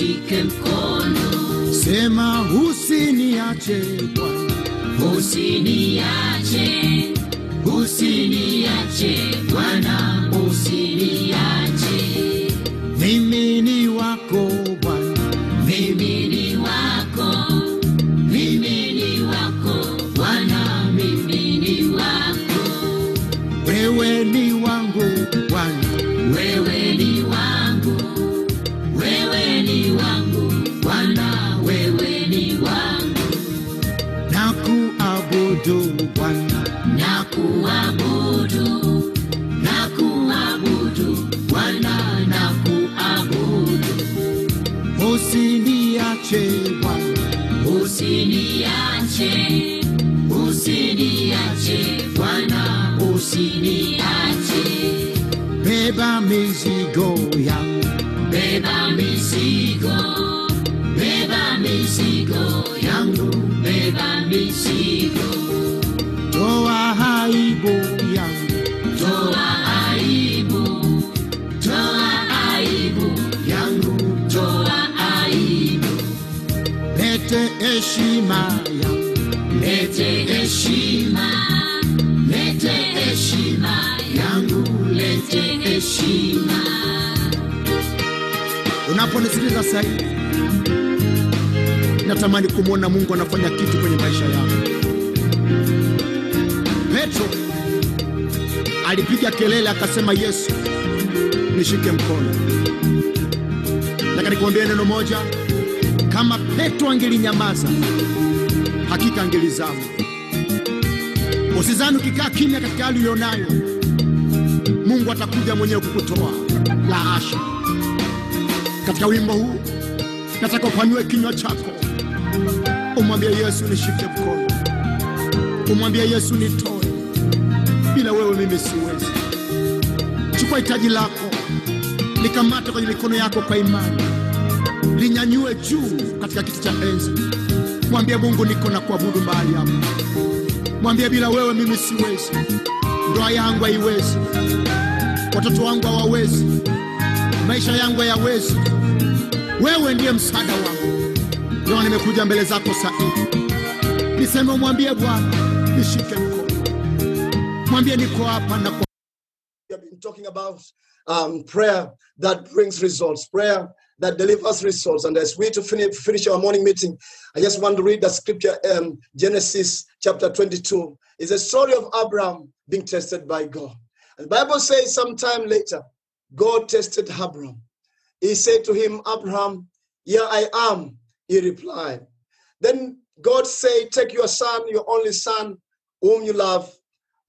nishike mkono, sema usiniache Bwana, usiniache, kuabudu. Bwana, na kuabudu, na kuabudu. Bwana, na kuabudu, usiniache Bwana, usiniache, usiniache. Bwana, usiniache. beba mizigo yangu, Beba mizigo, beba mizigo yangu, beba mizigo, yangu, lete heshima, lete heshima yangu, lete heshima. Unaponisikiliza sasa hivi, natamani kumwona Mungu anafanya kitu kwenye maisha yako. Petro alipiga kelele akasema, Yesu nishike mkono. Nataka nikuambie neno moja, kama Petro angelinyamaza, hakika angelizama. Usizani ukikaa kimya katika hali ulionayo, Mungu atakuja mwenyewe kukutoa. La hasha! Katika wimbo huu nataka upanue kinywa chako, umwambie Yesu nishike mkono, umwambie Yesu nitoe, bila wewe mimi siwezi. Chukua hitaji lako, likamate kwenye mikono yako kwa imani, linyanyue juu katika kiti cha enzi. Mwambie Mungu, niko na kuabudu mahali hapa. Mwambie bila wewe mimi siwezi, ndoa yangu haiwezi, watoto wangu hawawezi, maisha yangu hayawezi. Wewe ndiye msaada wangu. Leo nimekuja mbele zako saa hii, niseme umwambie Bwana nishike mkono, mwambie niko hapa na talking um, prayer that brings results, prayer that delivers results. And as we to finish, our morning meeting, I just want to read the scripture, um, Genesis chapter 22. It's a story of Abraham being tested by God. And the Bible says sometime later, God tested Abraham. He said to him, Abraham, here I am, he replied. Then God said, Take your son, your only son, whom you love,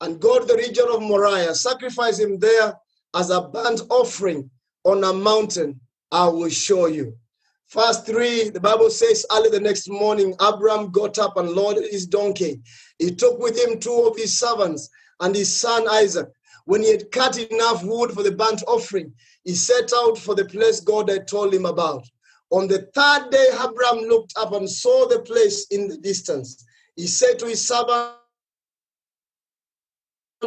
and go to the region of Moriah, sacrifice him there as a burnt offering on a mountain. I will show you. Verse 3, the Bible says, early the next morning, Abraham got up and loaded his donkey. He took with him two of his servants and his son Isaac. When he had cut enough wood for the burnt offering, he set out for the place God had told him about. On the third day, Abraham looked up and saw the place in the distance. He said to his servant,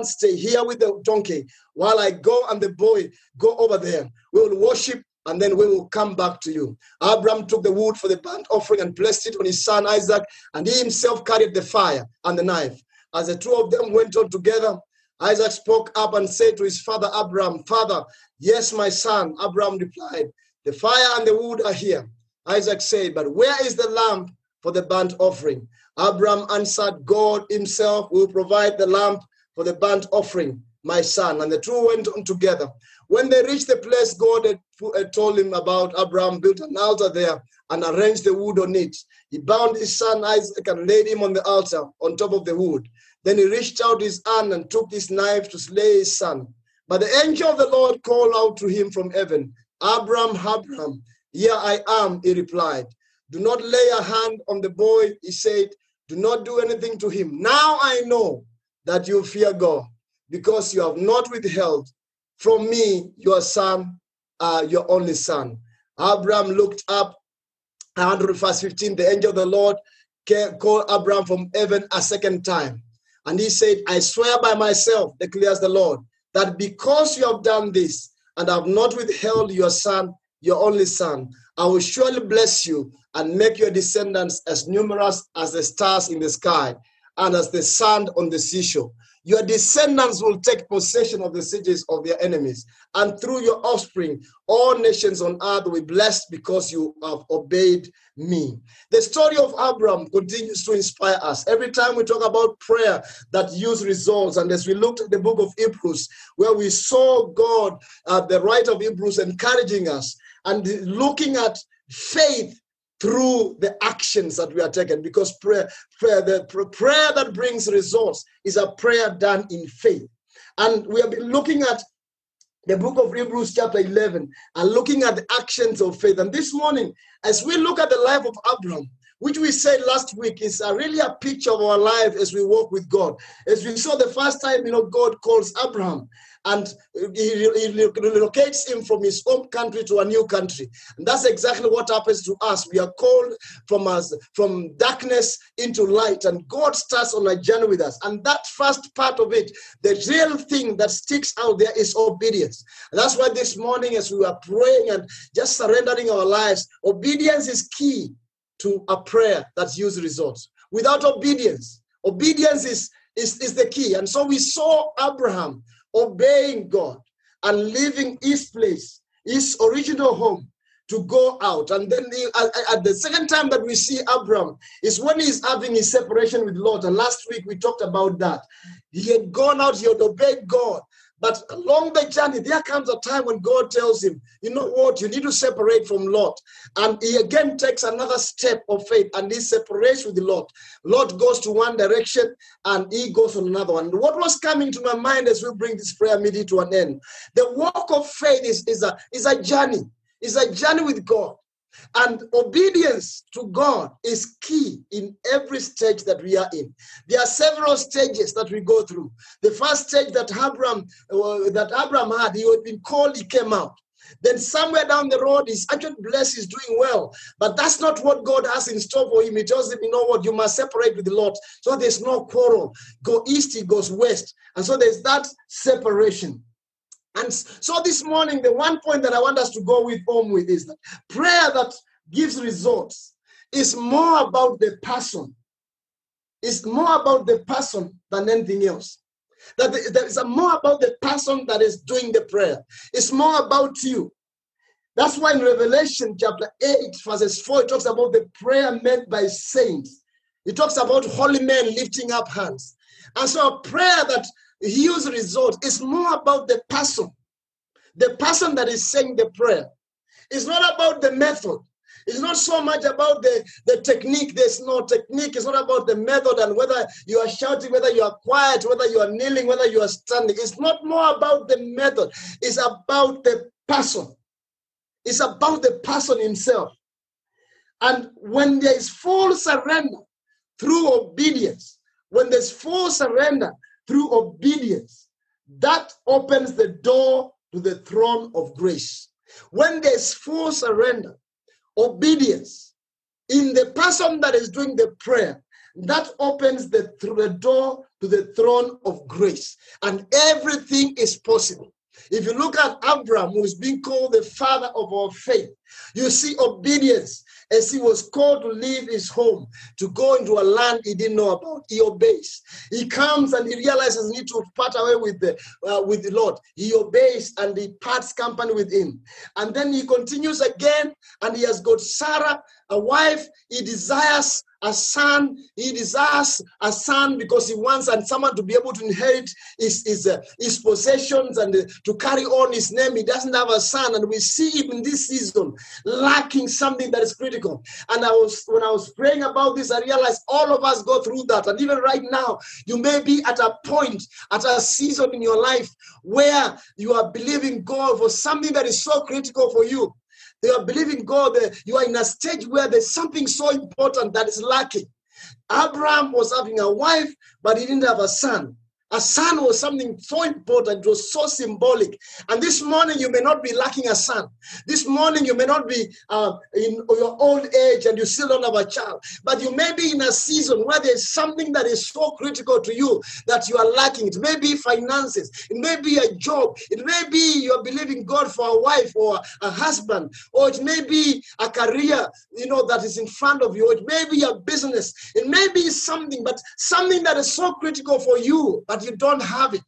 Stay here with the donkey while I go and the boy go over there. We will worship and then we will come back to you. Abraham took the wood for the burnt offering and placed it on his son Isaac, and he himself carried the fire and the knife. As the two of them went on together, Isaac spoke up and said to his father Abraham, Father, yes, my son. Abraham replied, The fire and the wood are here. Isaac said, But where is the lamp for the burnt offering? Abraham answered, God himself will provide the lamp for the burnt offering, my son. And the two went on together. When they reached the place God had, told him about, Abraham built an altar there and arranged the wood on it. He bound his son Isaac and laid him on the altar on top of the wood. Then he reached out his hand and took his knife to slay his son. But the angel of the Lord called out to him from heaven, Abram, Abram, here I am, he replied. Do not lay a hand on the boy, he said. Do not do anything to him. Now I know that you fear God, because you have not withheld from me your son, uh, your only son. Abraham looked up, 100 verse 15. The angel of the Lord ca- called Abraham from heaven a second time. And he said, I swear by myself, declares the Lord, that because you have done this and have not withheld your son, your only son. I will surely bless you and make your descendants as numerous as the stars in the sky and as the sand on the seashore. Your descendants will take possession of the cities of their enemies, and through your offspring, all nations on earth will be blessed because you have obeyed me. The story of Abraham continues to inspire us. Every time we talk about prayer that yields results, and as we looked at the book of Hebrews, where we saw God, uh, the writer of Hebrews, encouraging us and looking at faith through the actions that we are taking because prayer, prayer the prayer that brings results is a prayer done in faith. And we have been looking at the book of hebrews chapter 11 and looking at the actions of faith. And this morning as we look at the life of abraham which we said last week is a really a picture of our life as we walk with god as we saw the first time you know god calls abraham and he relocates him from his home country to a new country. And that's exactly what happens to us. We are called from us from darkness into light, and God starts on a journey with us. And that first part of it, the real thing that sticks out there is obedience. And that's why this morning, as we were praying and just surrendering our lives, obedience is key to a prayer that yields results. Without obedience, obedience is, is, is the key. And so we saw Abraham obeying God and leaving his place, his original home, to go out. And then the, at, the second time that we see Abraham is when he's having his separation with Lot. And last week we talked about that. He had gone out, he had obeyed God. But along the journey, there comes a time when God tells him, you know what, you need to separate from Lot. And he again takes another step of faith and he separates with Lot. Lot goes to one direction and he goes on another one. What was coming to my mind as we bring this prayer meeting to an end? The walk of faith is, is, a, is a journey, is a journey with God. And obedience to God is key in every stage that we are in. There are several stages that we go through. The first stage that Abraham uh, that Abraham had, he had been called, he came out. Then somewhere down the road, he's actually blessed, he's doing well. But that's not what God has in store for him. He tells him, you know what, you must separate with the Lot. So there's no quarrel. Go east, he goes west. And so there's that separation. And so this morning, the one point that I want us to go with home with is that prayer that gives results is more about the person. It's more about the person than anything else. That there is more about the person that is doing the prayer. It's more about you. That's why in Revelation chapter 8, verses 4, it talks about the prayer made by saints. It talks about holy men lifting up hands. And so a prayer that yields result is more about the person. The person that is saying the prayer. It's not about the method. It's not so much about the, the technique. There's no technique. It's not about the method and whether you are shouting, whether you are quiet, whether you are kneeling, whether you are standing. It's not more about the method. It's about the person. It's about the person himself. And when there is full surrender through obedience, when there's full surrender through obedience, that opens the door to the throne of grace. When there's full surrender, obedience in the person that is doing the prayer, that opens the, through the door to the throne of grace. And everything is possible. If you look at Abraham, who is being called the father of our faith, you see obedience as he was called to leave his home to go into a land he didn't know about. He obeys. He comes and he realizes he needs to part away with the uh, with the Lot. He obeys and he parts company with him. And then he continues again, and he has got Sarah, a wife. He desires a son. He desires a son because he wants and someone to be able to inherit his his, uh, his possessions and uh, to carry on his name. He doesn't have a son, and we see him in this season lacking something that is critical. And I was when I was praying about this, I realized all of us go through that, and even right now, you may be at a point, at a season in your life where you are believing God for something that is so critical for you. You are believing God, you are in a stage where there's something so important that is lacking. Abraham was having a wife, but he didn't have a son. A son was something so important, it was so symbolic. And this morning, you may not be lacking a son. This morning, you may not be uh, in your old age and you still don't have a child, but you may be in a season where there's something that is so critical to you that you are lacking. It may be finances, it may be a job, it may be you're believing God for a wife or a husband, or it may be a career, you know, that is in front of you, it may be a business, it may be something, but something that is so critical for you, but you don't have it.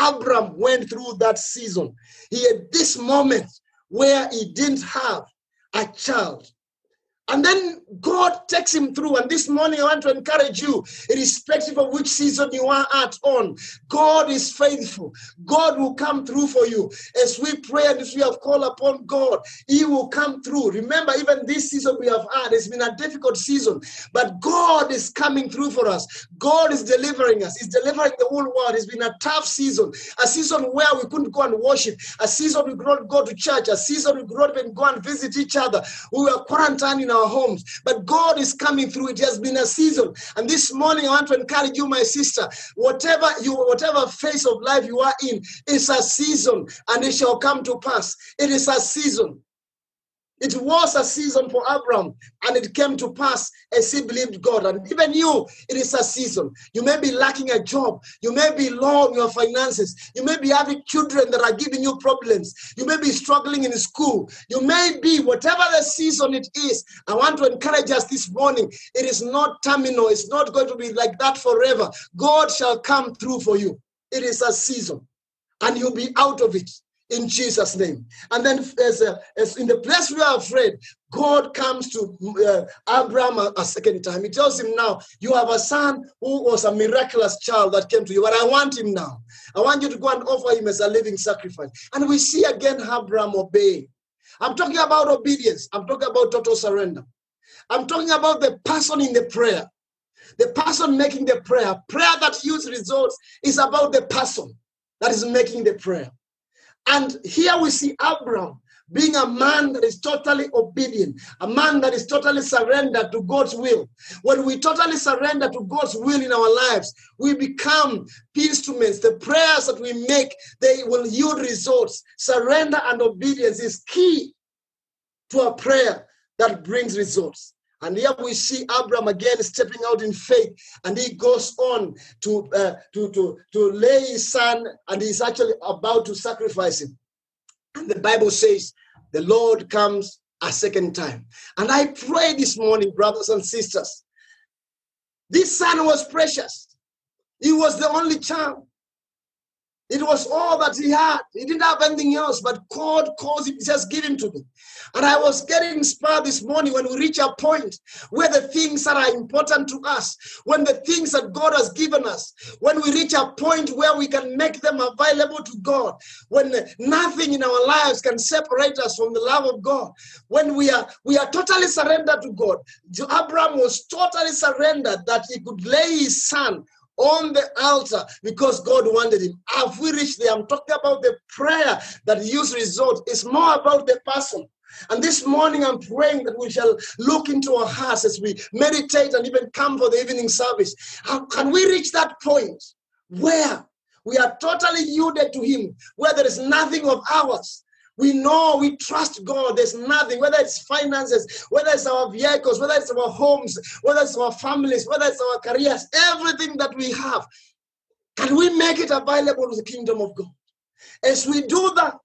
Abram went through that season. He had this moment where he didn't have a child. And then God takes him through. And this morning, I want to encourage you, irrespective of which season you are at on, God is faithful. God will come through for you. As we pray and as we have called upon God, He will come through. Remember, even this season we have had, it's been a difficult season, but God is coming through for us. God is delivering us. He's delivering the whole world. It's been a tough season, a season where we couldn't go and worship, a season we could not go to church, a season we could not even go and visit each other. We were quarantined in our homes, but God is coming through. It has been a season. And this morning, I want to encourage you, my sister, whatever you, whatever phase of life you are in, it's a season and it shall come to pass. It is a season. It was a season for Abraham, and it came to pass as he believed God. And even you, it is a season. You may be lacking a job. You may be low in your finances. You may be having children that are giving you problems. You may be struggling in school. You may be, whatever the season it is, I want to encourage us this morning. It is not terminal. It's not going to be like that forever. God shall come through for you. It is a season, and you'll be out of it in Jesus' name. And then, as, a, as in the place we are afraid, God comes to uh, Abraham a, a, second time. He tells him, Now, you have a son who was a miraculous child that came to you, but I want him now. I want you to go and offer him as a living sacrifice. And we see again Abraham obeying. I'm talking about obedience, I'm talking about total surrender. I'm talking about the person in the prayer. The person making the prayer, prayer that yields results, is about the person that is making the prayer. And here we see Abraham being a man that is totally obedient, a man that is totally surrendered to God's will. When we totally surrender to God's will in our lives, we become instruments. The prayers that we make, they will yield results. Surrender and obedience is key to a prayer that brings results. And here we see Abraham again stepping out in faith, and he goes on to, uh, to, to, to lay his son, and he's actually about to sacrifice him. And the Bible says, the Lord comes a second time. And I pray this morning, brothers and sisters, this son was precious. He was the only child. It was all that he had. He didn't have anything else, but God calls him, just give him to me. And I was getting inspired this morning when we reach a point where the things that are important to us, when the things that God has given us, when we reach a point where we can make them available to God, when nothing in our lives can separate us from the love of God, when we are we are totally surrendered to God. Abraham was totally surrendered that he could lay his son on the altar because God wanted him. Have we reached there? I'm talking about the prayer that yields result. It's more about the person. And this morning, I'm praying that we shall look into our hearts as we meditate and even come for the evening service. How can we reach that point where we are totally yielded to Him, where there is nothing of ours, we know we trust God. There's nothing, whether it's finances, whether it's our vehicles, whether it's our homes, whether it's our families, whether it's our careers, everything that we have. Can we make it available to the kingdom of God? As we do that,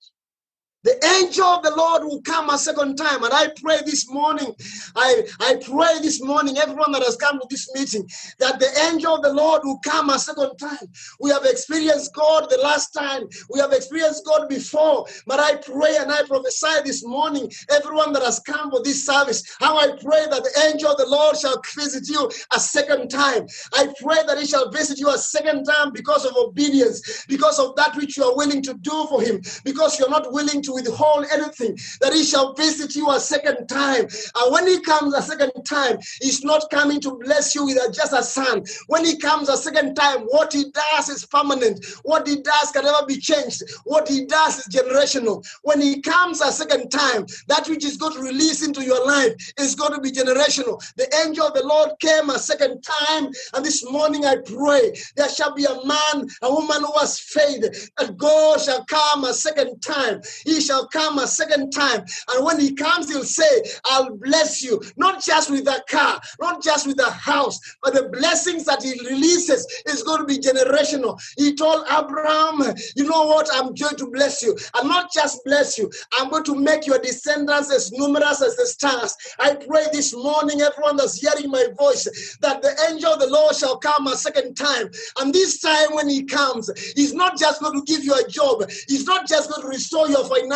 the angel of the Lord will come a second time. And I pray this morning, I, I pray this morning, everyone that has come to this meeting, that the angel of the Lord will come a second time. We have experienced God the last time, we have experienced God before. But I pray and I prophesy this morning, everyone that has come for this service, how I pray that the angel of the Lord shall visit you a second time. I pray that he shall visit you a second time because of obedience, because of that which you are willing to do for him, because you're not willing to to withhold anything, that he shall visit you a second time. And when he comes a second time, he's not coming to bless you with just a son. When he comes a second time, what he does is permanent. What he does can never be changed. What he does is generational. When he comes a second time, that which is going to release into your life is going to be generational. The angel of the Lord came a second time, and this morning I pray there shall be a man, a woman who has faith, that God shall come a second time. He shall come a second time. And when he comes, he'll say, I'll bless you, not just with a car, not just with a house, but the blessings that he releases is going to be generational. He told Abraham, You know what? I'm going to bless you. I'm not just bless you, I'm going to make your descendants as numerous as the stars. I pray this morning, everyone that's hearing my voice, that the angel of the Lord shall come a second time. And this time, when he comes, he's not just going to give you a job, he's not just going to restore your finances,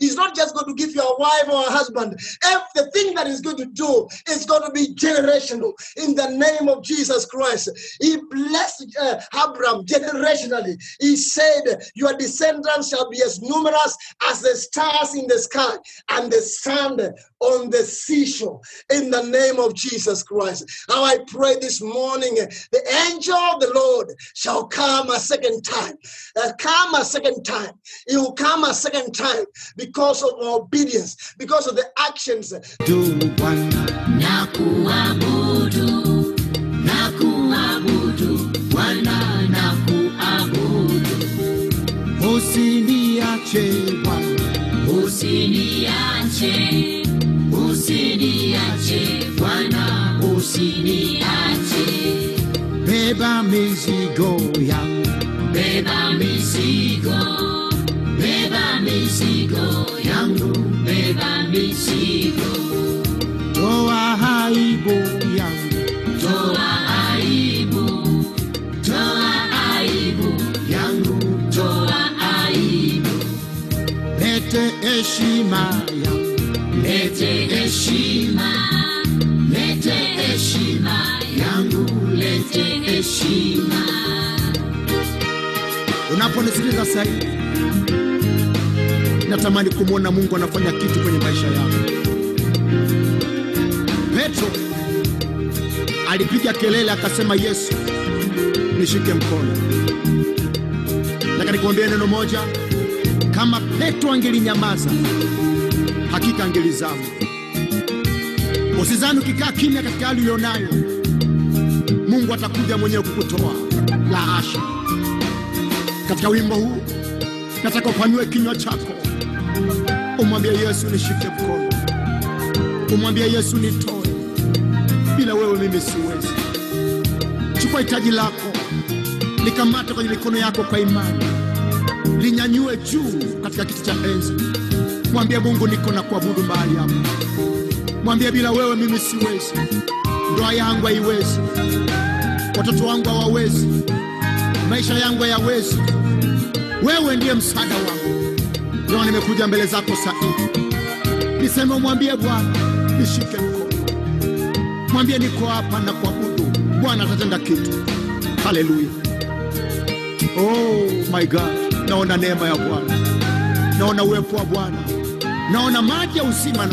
he's not just going to give you a wife or a husband. Everything that he's going to do is going to be generational in the name of Jesus Christ. He blessed uh, Abraham generationally. He said, Your descendants shall be as numerous as the stars in the sky and the sand on the seashore in the name of Jesus Christ. Now I pray this morning, the angel of the Lord shall come a second time. Uh, come a second time. He will come a second time because of our obedience, because of the actions. do Bwana na kuabudu na kuabudu Bwana na kuabudu usiniache Bwana. Usiniache. Usiniache. Bwana usiniache. Beba mizigo yangu beba mizigo beba mizigo yangu beba mizigo. Toa aibu yangu. Toa aibu toa aibu yangu toa aibu. Lete heshima yangu. Lete heshima lete heshima yangu lete heshima unaponisikiliza sasa hivi natamani kumwona mungu anafanya kitu kwenye maisha yako. Petro alipiga kelele akasema yesu nishike mkono. Nataka neno moja. Kama petro angelinyamaza hakika angelizama. Usizani ukikaa kimya katika hali ulionayo mungu atakuja mwenyewe kukutoa. La hasha katika wimbo huu. Nataka upanue kinywa chako. Umwambie yesu nishike mkono. Umwambie yesu nitoe. Bila wewe mimi siwezi. Chukua hitaji lako. Likamate kwenye mikono yako kwa imani. Linyanyue juu katika kiti cha enzi. Mwambie mungu niko na kuabudu mahali hapa. Mwambie bila wewe mimi siwezi. Ndoa yangu haiwezi. Watoto wangu hawawezi. Maisha yangu hayawezi wewe ndiye msaada wangu. Leo nimekuja mbele zako sahihi niseme mwambie bwana nishike mkono. Mwambie niko hapa na kuabudu. Bwana atatenda kitu. Haleluya. Oh my god. Naona neema ya bwana. Naona uwepo wa bwana. Naona maji ya uzima na